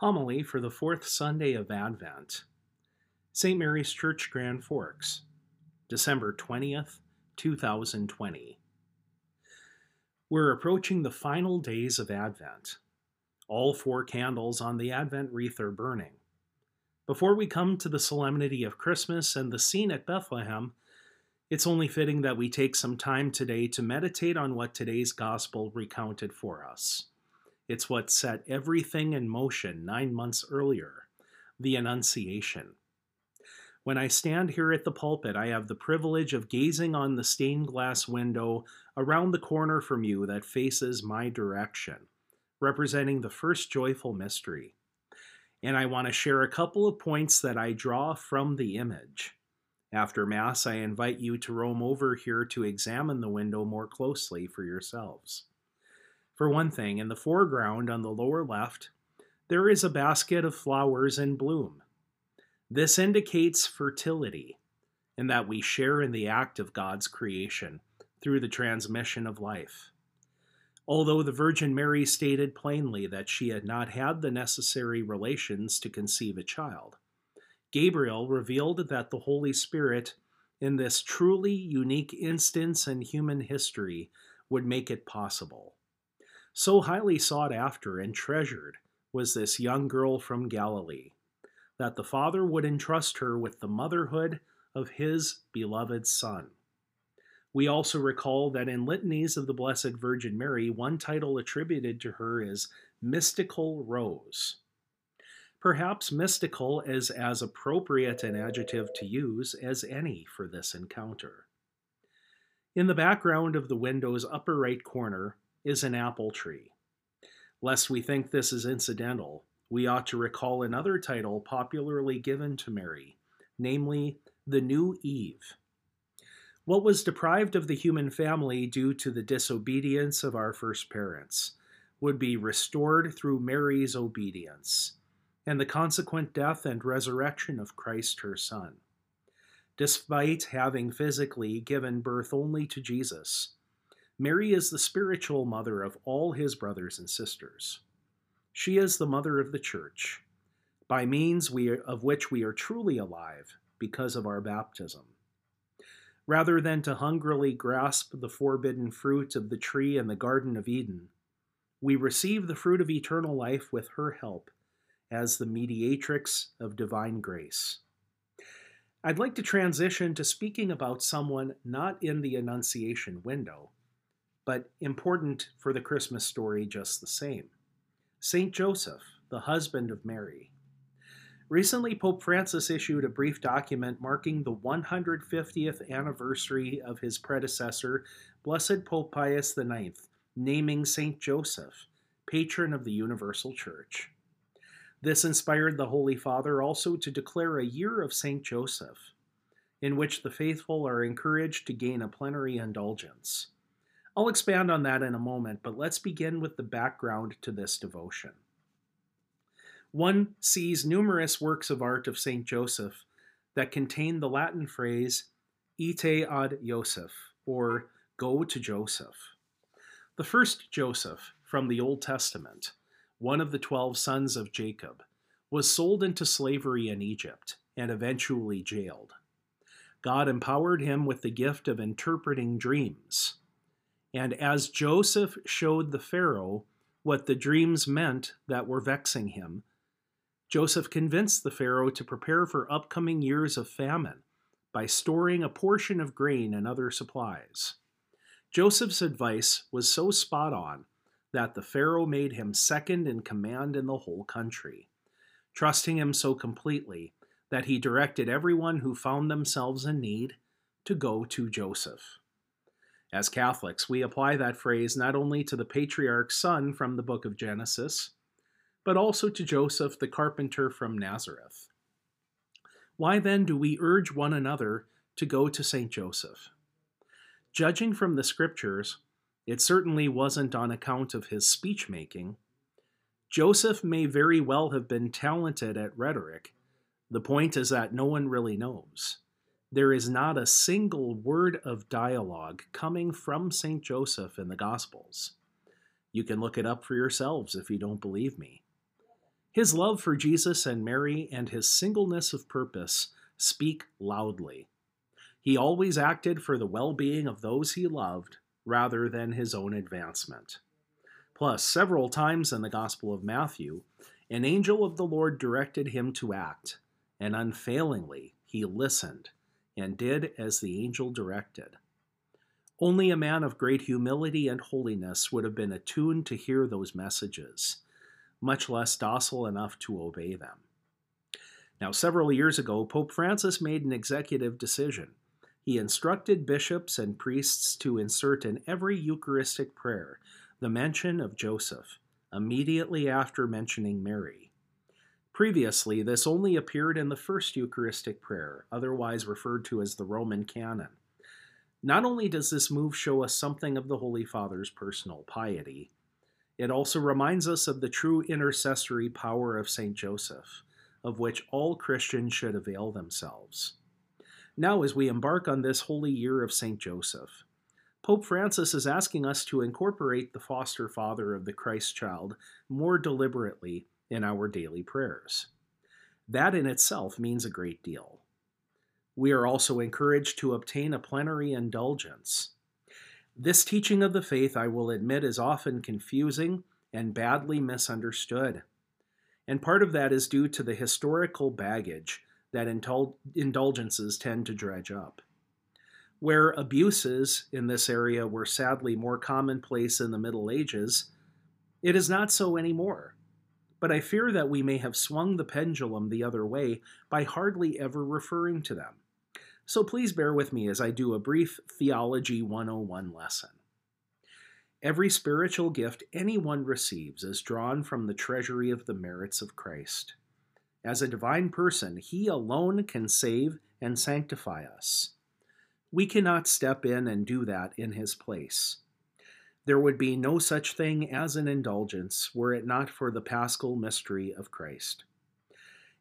Homily for the fourth Sunday of Advent, St. Mary's Church, Grand Forks, December 20th, 2020. We're approaching the final days of Advent. All four candles on the Advent wreath are burning. Before we come to the solemnity of Christmas and the scene at Bethlehem, it's only fitting that we take some time today to meditate on what today's gospel recounted for us. It's what set everything in motion nine months earlier the Annunciation. When I stand here at the pulpit, I have the privilege of gazing on the stained glass window around the corner from you that faces my direction, representing the first joyful mystery. And I want to share a couple of points that I draw from the image. After Mass, I invite you to roam over here to examine the window more closely for yourselves. For one thing, in the foreground on the lower left, there is a basket of flowers in bloom. This indicates fertility, and that we share in the act of God's creation through the transmission of life. Although the Virgin Mary stated plainly that she had not had the necessary relations to conceive a child, Gabriel revealed that the Holy Spirit, in this truly unique instance in human history, would make it possible. So highly sought after and treasured was this young girl from Galilee that the Father would entrust her with the motherhood of his beloved Son. We also recall that in litanies of the Blessed Virgin Mary, one title attributed to her is Mystical Rose. Perhaps mystical is as appropriate an adjective to use as any for this encounter. In the background of the window's upper right corner is an apple tree. Lest we think this is incidental, we ought to recall another title popularly given to Mary, namely, the New Eve. What was deprived of the human family due to the disobedience of our first parents would be restored through Mary's obedience and the consequent death and resurrection of Christ her Son. Despite having physically given birth only to Jesus, Mary is the spiritual mother of all his brothers and sisters. She is the mother of the church, by means we, of which we are truly alive because of our baptism. Rather than to hungrily grasp the forbidden fruit of the tree in the Garden of Eden, we receive the fruit of eternal life with her help as the mediatrix of divine grace. I'd like to transition to speaking about someone not in the Annunciation window, but important for the Christmas story just the same St. Joseph, the husband of Mary. Recently, Pope Francis issued a brief document marking the 150th anniversary of his predecessor, Blessed Pope Pius IX, naming St. Joseph, patron of the Universal Church. This inspired the Holy Father also to declare a year of St. Joseph, in which the faithful are encouraged to gain a plenary indulgence. I'll expand on that in a moment, but let's begin with the background to this devotion. One sees numerous works of art of St. Joseph that contain the Latin phrase ite ad Joseph, or go to Joseph. The first Joseph from the Old Testament, one of the twelve sons of Jacob, was sold into slavery in Egypt and eventually jailed. God empowered him with the gift of interpreting dreams and as Joseph showed the Pharaoh what the dreams meant that were vexing him, Joseph convinced the Pharaoh to prepare for upcoming years of famine by storing a portion of grain and other supplies. Joseph's advice was so spot on that the Pharaoh made him second in command in the whole country, trusting him so completely that he directed everyone who found themselves in need to go to Joseph. As Catholics, we apply that phrase not only to the patriarch's son from the book of Genesis, but also to Joseph the carpenter from Nazareth. Why then do we urge one another to go to St. Joseph? Judging from the scriptures, it certainly wasn't on account of his speech making. Joseph may very well have been talented at rhetoric. The point is that no one really knows there is not a single word of dialogue coming from St. Joseph in the Gospels. You can look it up for yourselves if you don't believe me. His love for Jesus and Mary and his singleness of purpose speak loudly. He always acted for the well being of those he loved rather than his own advancement. Plus, several times in the Gospel of Matthew, an angel of the Lord directed him to act, and unfailingly he listened and did as the angel directed. Only a man of great humility and holiness would have been attuned to hear those messages, much less docile enough to obey them. Now, several years ago, Pope Francis made an executive decision. He instructed bishops and priests to insert in every Eucharistic prayer the mention of Joseph, immediately after mentioning Mary. Previously, this only appeared in the first Eucharistic prayer, otherwise referred to as the Roman canon. Not only does this move show us something of the Holy Father's personal piety, it also reminds us of the true intercessory power of St. Joseph, of which all Christians should avail themselves. Now, as we embark on this holy year of St. Joseph, Pope Francis is asking us to incorporate the foster father of the Christ child more deliberately in our daily prayers. That in itself means a great deal. We are also encouraged to obtain a plenary indulgence. This teaching of the faith, I will admit, is often confusing and badly misunderstood. And part of that is due to the historical baggage that indul- indulgences tend to dredge up. Where abuses in this area were sadly more commonplace in the Middle Ages, it is not so anymore. But I fear that we may have swung the pendulum the other way by hardly ever referring to them. So please bear with me as I do a brief Theology 101 lesson. Every spiritual gift anyone receives is drawn from the treasury of the merits of Christ. As a divine person, He alone can save and sanctify us. We cannot step in and do that in his place. There would be no such thing as an indulgence were it not for the paschal mystery of Christ.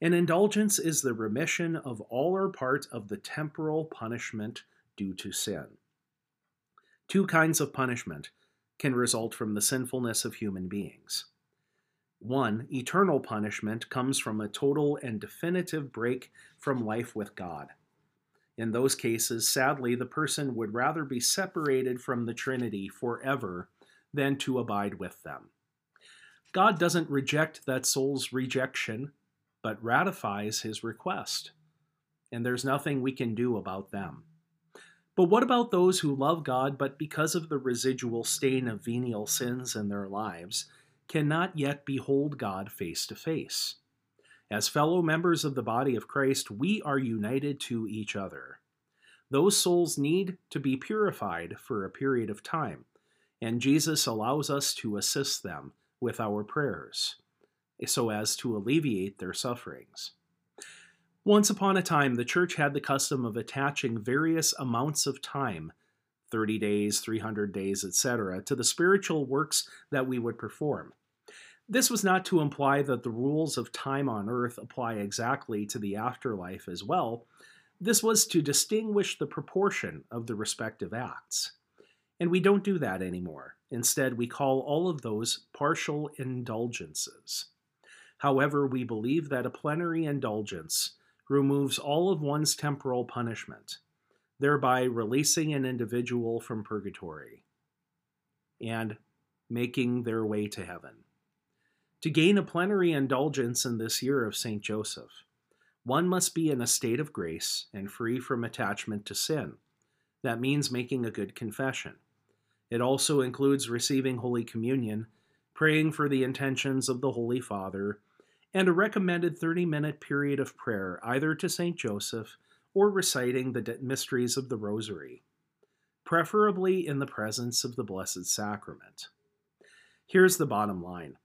An indulgence is the remission of all or part of the temporal punishment due to sin. Two kinds of punishment can result from the sinfulness of human beings. One, eternal punishment, comes from a total and definitive break from life with God. In those cases, sadly, the person would rather be separated from the Trinity forever than to abide with them. God doesn't reject that soul's rejection, but ratifies his request. And there's nothing we can do about them. But what about those who love God, but because of the residual stain of venial sins in their lives, cannot yet behold God face to face? As fellow members of the body of Christ, we are united to each other. Those souls need to be purified for a period of time, and Jesus allows us to assist them with our prayers so as to alleviate their sufferings. Once upon a time, the church had the custom of attaching various amounts of time 30 days, 300 days, etc., to the spiritual works that we would perform. This was not to imply that the rules of time on earth apply exactly to the afterlife as well. This was to distinguish the proportion of the respective acts. And we don't do that anymore. Instead, we call all of those partial indulgences. However, we believe that a plenary indulgence removes all of one's temporal punishment, thereby releasing an individual from purgatory and making their way to heaven to gain a plenary indulgence in this year of St. Joseph. One must be in a state of grace and free from attachment to sin. That means making a good confession. It also includes receiving Holy Communion, praying for the intentions of the Holy Father, and a recommended 30 minute period of prayer either to St. Joseph or reciting the mysteries of the Rosary, preferably in the presence of the Blessed Sacrament. Here's the bottom line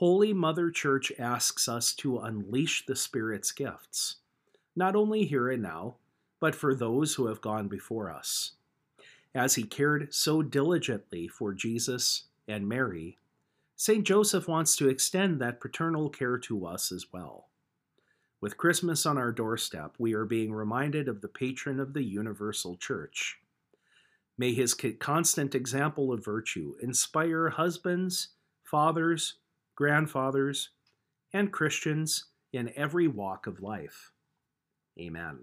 Holy Mother Church asks us to unleash the Spirit's gifts, not only here and now, but for those who have gone before us. As he cared so diligently for Jesus and Mary, St. Joseph wants to extend that paternal care to us as well. With Christmas on our doorstep, we are being reminded of the patron of the universal church. May his constant example of virtue inspire husbands, fathers, grandfathers, and Christians in every walk of life. Amen.